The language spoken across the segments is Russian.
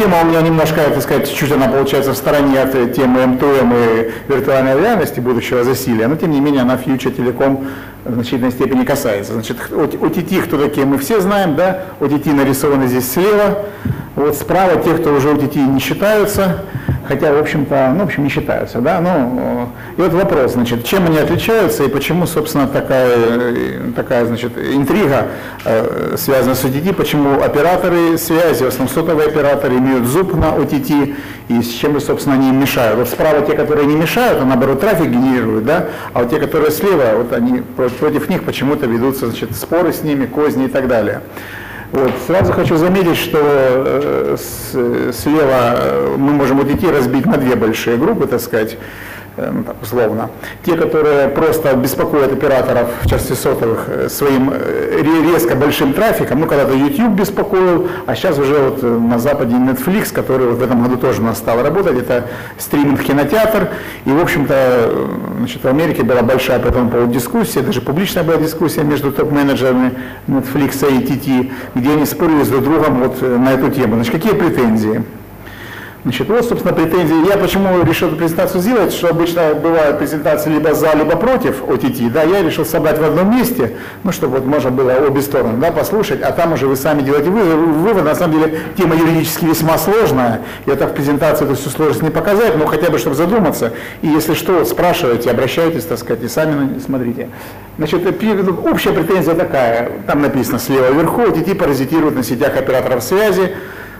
тема у меня немножко, так сказать, чуть-чуть она получается в стороне от темы МТМ и виртуальной реальности будущего засилия, но тем не менее она Future Telecom в значительной степени касается. Значит, OTT, кто такие, мы все знаем, да, OTT нарисованы здесь слева, вот справа те, кто уже OTT не считаются, хотя, в общем-то, ну, в общем, не считаются, да, ну, и вот вопрос, значит, чем они отличаются и почему, собственно, такая, такая значит, интрига э, связана с OTT, почему операторы связи, в основном сотовые операторы, имеют зуб на OTT, и с чем, собственно, они им мешают. Вот справа те, которые не мешают, а наоборот трафик генерируют, да, а вот те, которые слева, вот они против них почему-то ведутся, значит, споры с ними, козни и так далее. Вот. Сразу хочу заметить, что э, с, слева э, мы можем вот идти разбить на две большие группы, так сказать. Э, ну, так, условно. Те, которые просто беспокоят операторов, в частности сотовых, э, своим э, резко большим трафиком, ну, когда-то YouTube беспокоил, а сейчас уже вот на Западе Netflix, который вот в этом году тоже у нас стал работать, это стриминг-кинотеатр, и, в общем-то, значит, в Америке была большая по этому поводу дискуссия, даже публичная была дискуссия между топ-менеджерами Netflix и TT, где они спорили с друг другом вот на эту тему. Значит, какие претензии? Значит, вот, собственно, претензии. Я почему решил эту презентацию сделать, что обычно бывают презентации либо за, либо против OTT, да, я решил собрать в одном месте, ну, чтобы вот можно было обе стороны, да, послушать, а там уже вы сами делаете вывод. На самом деле, тема юридически весьма сложная, я так в презентации эту всю сложность не показать, но хотя бы, чтобы задуматься, и если что, спрашивайте, обращайтесь, так сказать, и сами смотрите. Значит, общая претензия такая, там написано слева вверху, OTT паразитирует на сетях операторов связи,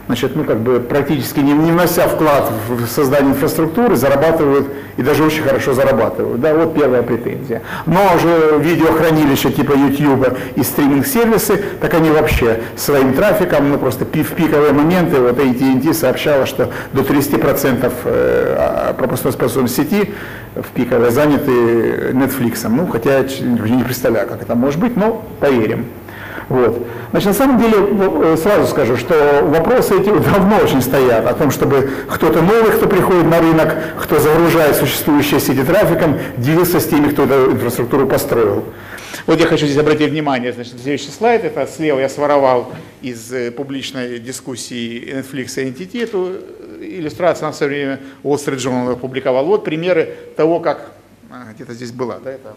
значит, ну, как бы практически не, не внося вклад в создание инфраструктуры, зарабатывают и даже очень хорошо зарабатывают. Да, вот первая претензия. Но уже видеохранилища типа YouTube и стриминг-сервисы, так они вообще своим трафиком, ну, просто в пиковые моменты, вот AT&T сообщала, что до 30% э, а, пропускной способности сети в пиковые заняты Netflix. Ну, хотя я не представляю, как это может быть, но поверим. Вот. Значит, на самом деле, э, сразу скажу, что вопросы эти давно очень стоят о том, чтобы кто-то новый, кто приходит на рынок, кто загружает существующие сети трафиком, делился с теми, кто эту инфраструктуру построил. Вот я хочу здесь обратить внимание, значит, следующий слайд, это слева я своровал из э, публичной дискуссии Netflix и NTT, эту иллюстрацию на свое время Wall Street Journal опубликовал. Вот примеры того, как, а, где-то здесь была, да, это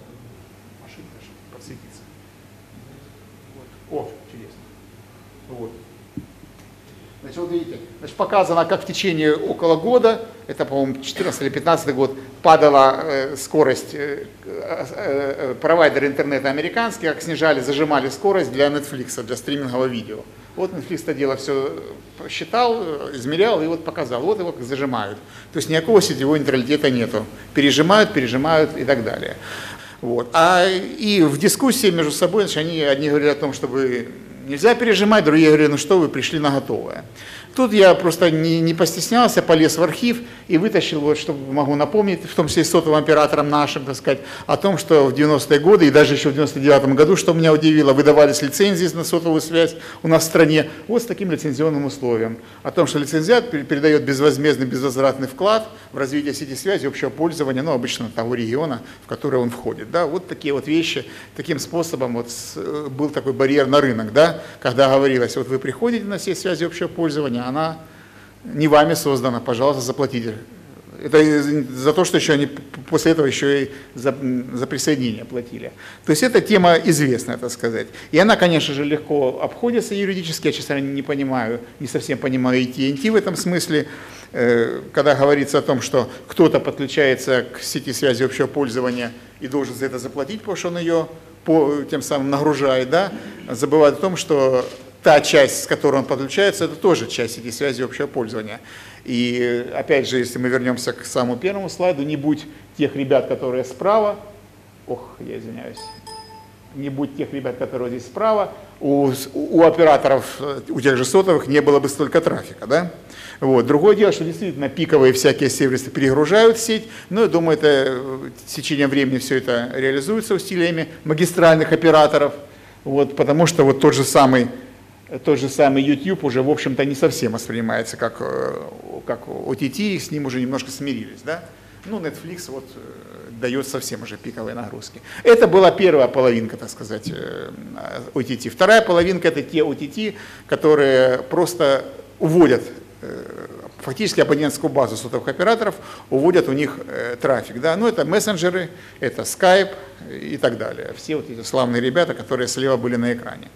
О, чудесно. Вот. Значит, вот видите, значит, показано, как в течение около года, это, по-моему, 14 или 15 год, падала э, скорость, э, э, э, провайдеры интернета американские, как снижали, зажимали скорость для Netflix, для стримингового видео. Вот Netflix это дело все считал, измерял и вот показал. Вот его как зажимают. То есть никакого сетевого нейтралитета нету. Пережимают, пережимают и так далее. Вот. А и в дискуссии между собой, значит, они одни говорят о том, чтобы нельзя пережимать, другие говорят, ну что вы пришли на готовое. Тут я просто не, не постеснялся, полез в архив и вытащил, вот, что могу напомнить, в том числе сотовым операторам нашим, так сказать, о том, что в 90-е годы и даже еще в 99 году, что меня удивило, выдавались лицензии на сотовую связь у нас в стране вот с таким лицензионным условием. О том, что лицензиат передает безвозмездный, безвозвратный вклад в развитие сети связи общего пользования, ну, обычно того региона, в который он входит. Да? Вот такие вот вещи, таким способом вот э, был такой барьер на рынок, да? когда говорилось, вот вы приходите на сеть связи общего пользования, она не вами создана, пожалуйста, заплатите. Это за то, что еще они после этого еще и за, за присоединение платили. То есть эта тема известная, так сказать. И она, конечно же, легко обходится юридически. Я, честно не понимаю, не совсем понимаю и в этом смысле. Э, когда говорится о том, что кто-то подключается к сети связи общего пользования и должен за это заплатить, потому что он ее по, тем самым нагружает, да, забывает о том, что та часть, с которой он подключается, это тоже часть сети связи общего пользования. И опять же, если мы вернемся к самому первому слайду, не будь тех ребят, которые справа, ох, я извиняюсь, не будь тех ребят, которые здесь справа, у, у операторов, у тех же сотовых не было бы столько трафика, да? Вот. Другое дело, что действительно пиковые всякие сервисы перегружают сеть, но я думаю, это с течением времени все это реализуется усилиями магистральных операторов, вот, потому что вот тот же самый тот же самый YouTube уже, в общем-то, не совсем воспринимается как, э, как OTT, с ним уже немножко смирились, да? Ну, Netflix вот э, дает совсем уже пиковые нагрузки. Это была первая половинка, так сказать, OTT. Э, Вторая половинка – это те OTT, которые просто уводят фактически абонентскую базу сотовых операторов, уводят у них трафик. Да? Ну, это мессенджеры, это Skype и так далее. Все вот эти славные ребята, которые слева были на экране.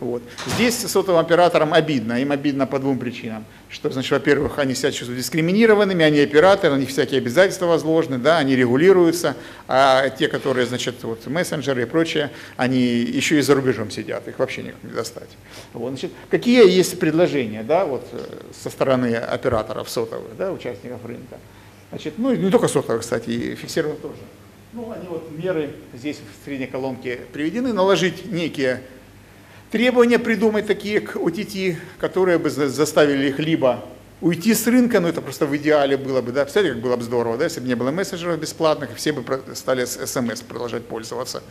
Вот. Здесь сотовым операторам обидно, им обидно по двум причинам. Что, значит, во-первых, они себя чувствуют дискриминированными, они операторы, на них всякие обязательства возложены, да, они регулируются, а те, которые, значит, вот мессенджеры и прочее, они еще и за рубежом сидят, их вообще никак не достать. Вот, значит, какие есть предложения, да, вот со стороны операторов сотовых, да, участников рынка? Значит, ну, не только сотовых, кстати, и фиксированных тоже. Ну, они вот меры здесь в средней колонке приведены, наложить некие Требования придумать такие к OTT, которые бы заставили их либо уйти с рынка, ну это просто в идеале было бы, да, представляете, как было бы здорово, да, если бы не было мессенджеров бесплатных, все бы стали с смс продолжать пользоваться.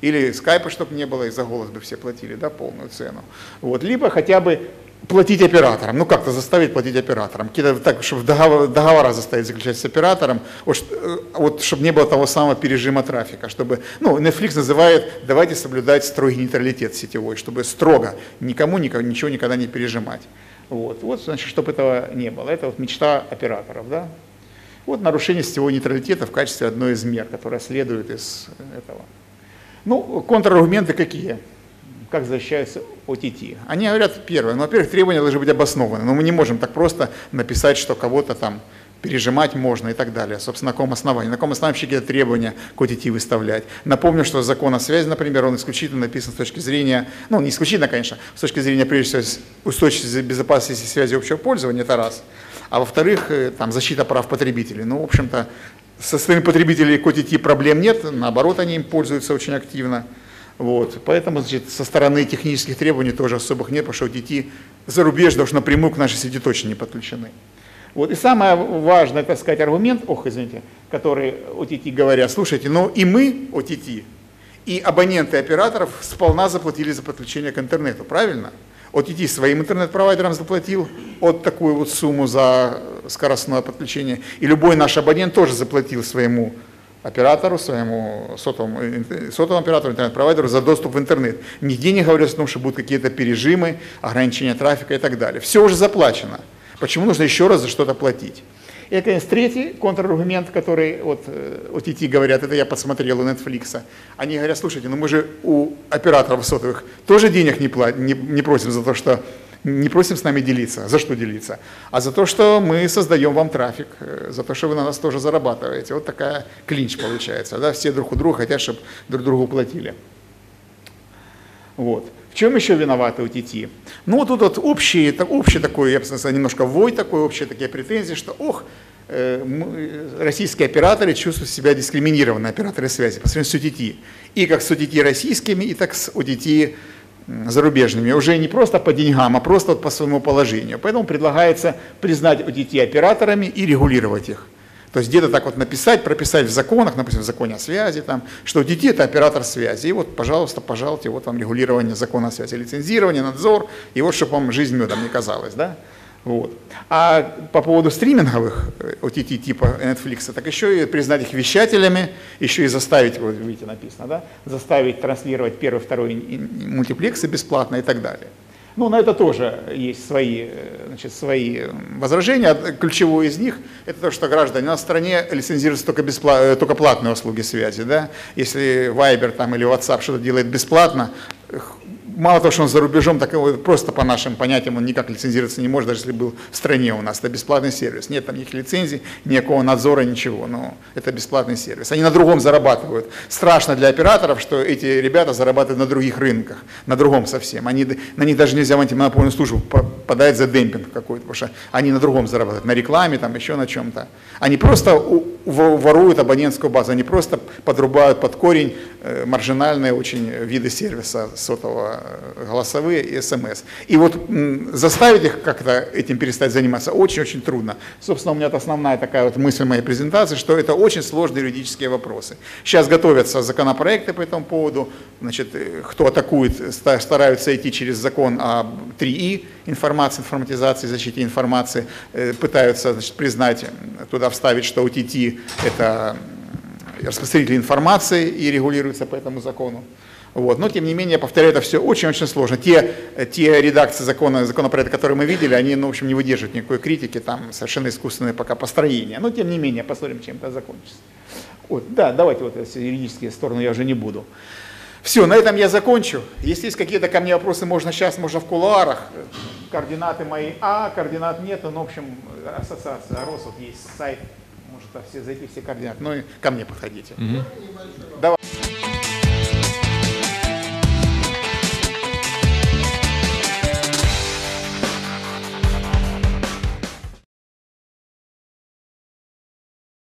Или скайпа, чтобы не было, и за голос бы все платили, да, полную цену. Вот, либо хотя бы платить операторам, ну как-то заставить платить операторам, какие-то так, чтобы договора, договора заставить заключать с оператором, вот, э, вот чтобы не было того самого пережима трафика, чтобы, ну Netflix называет, давайте соблюдать строгий нейтралитет сетевой, чтобы строго никому, никому ничего никогда не пережимать. Вот, вот значит, чтобы этого не было, это вот мечта операторов, да. Вот нарушение сетевого нейтралитета в качестве одной из мер, которая следует из этого. Ну, контраргументы какие? как защищаются OTT. Они говорят, первое, ну, во-первых, требования должны быть обоснованы, но мы не можем так просто написать, что кого-то там пережимать можно и так далее. Собственно, на каком основании? На каком основании вообще какие-то требования к OTT выставлять? Напомню, что закон о связи, например, он исключительно написан с точки зрения, ну, не исключительно, конечно, с точки зрения, прежде всего, устойчивости безопасности связи общего пользования, это раз. А во-вторых, э, там, защита прав потребителей. Ну, в общем-то, со стороны потребителей к OTT проблем нет, наоборот, они им пользуются очень активно. Вот. Поэтому значит, со стороны технических требований тоже особых нет, потому что OTT зарубеж должно напрямую к нашей сети точно не подключены. Вот. И самое важное, так сказать, аргумент, ох, извините, который OTT говорят, слушайте, ну и мы, OTT, и абоненты операторов сполна заплатили за подключение к интернету, правильно? OTT своим интернет-провайдерам заплатил вот такую вот сумму за скоростное подключение, и любой наш абонент тоже заплатил своему оператору, своему сотовому, сотовому оператору, интернет-провайдеру за доступ в интернет. Нигде не говорится о том, что будут какие-то пережимы, ограничения трафика и так далее. Все уже заплачено. Почему нужно еще раз за что-то платить? И, наконец, третий контраргумент, который вот OTT э, говорят, это я посмотрел у Netflix. Они говорят, слушайте, ну мы же у операторов сотовых тоже денег не, платим, не, не просим за то, что не просим с нами делиться. За что делиться? А за то, что мы создаем вам трафик, э, за то, что вы на нас тоже зарабатываете. Вот такая клинч получается. Да? Все друг у друга хотят, чтобы друг другу платили. Вот. В чем еще виноваты UTT? Ну, тут вот общий, общий такой, я бы сказал, немножко вой такой, общие такие претензии, что, ох, э, российские операторы чувствуют себя дискриминированно, операторы связи, по сравнению с UTT. И как с UTT российскими, и так с UTT зарубежными, уже не просто по деньгам, а просто вот по своему положению. Поэтому предлагается признать OTT операторами и регулировать их. То есть где-то так вот написать, прописать в законах, например, в законе о связи, там, что OTT это оператор связи. И вот, пожалуйста, пожалуйте, вот вам регулирование закона связи, лицензирование, надзор, и вот чтобы вам жизнь медом не казалась. Да? Вот. А по поводу стриминговых OTT э, типа Netflix, так еще и признать их вещателями, еще и заставить, вот видите, написано, да, заставить транслировать первый, второй мультиплексы бесплатно и так далее. Ну, на это тоже есть свои, э, значит, свои возражения. Ключевое из них – это то, что граждане на стране лицензируются только, бесплат, э, только платные услуги связи. Да? Если Viber там, или WhatsApp что-то делает бесплатно, мало того, что он за рубежом, так и просто по нашим понятиям он никак лицензироваться не может, даже если был в стране у нас. Это бесплатный сервис. Нет там никаких лицензий, никакого надзора, ничего. Но это бесплатный сервис. Они на другом зарабатывают. Страшно для операторов, что эти ребята зарабатывают на других рынках, на другом совсем. Они, на них даже нельзя в антимонопольную службу подать за демпинг какой-то, потому что они на другом зарабатывают, на рекламе, там еще на чем-то. Они просто воруют абонентскую базу, они просто подрубают под корень э, маржинальные очень виды сервиса сотового голосовые и смс. И вот заставить их как-то этим перестать заниматься очень-очень трудно. Собственно, у меня основная такая вот мысль моей презентации, что это очень сложные юридические вопросы. Сейчас готовятся законопроекты по этому поводу. Значит, э, кто атакует, стараются идти через закон о 3И, информации, информатизации, защите информации, э, пытаются значит, признать, туда вставить, что OTT – это распространитель информации и регулируется по этому закону. Вот. Но, тем не менее, повторяю, это все очень-очень сложно. Те, те редакции закона, законопроекта, которые мы видели, они, ну, в общем, не выдерживают никакой критики, там совершенно искусственное пока построение. Но, тем не менее, посмотрим, чем это закончится. Вот, да, давайте вот эти юридические стороны я уже не буду. Все, на этом я закончу. Если есть какие-то ко мне вопросы, можно сейчас, можно в кулуарах. Координаты мои А, координат нет, ну, в общем, ассоциация РОС, вот есть сайт, может все зайти, все координаты. Ну и ко мне подходите. Угу. Давай.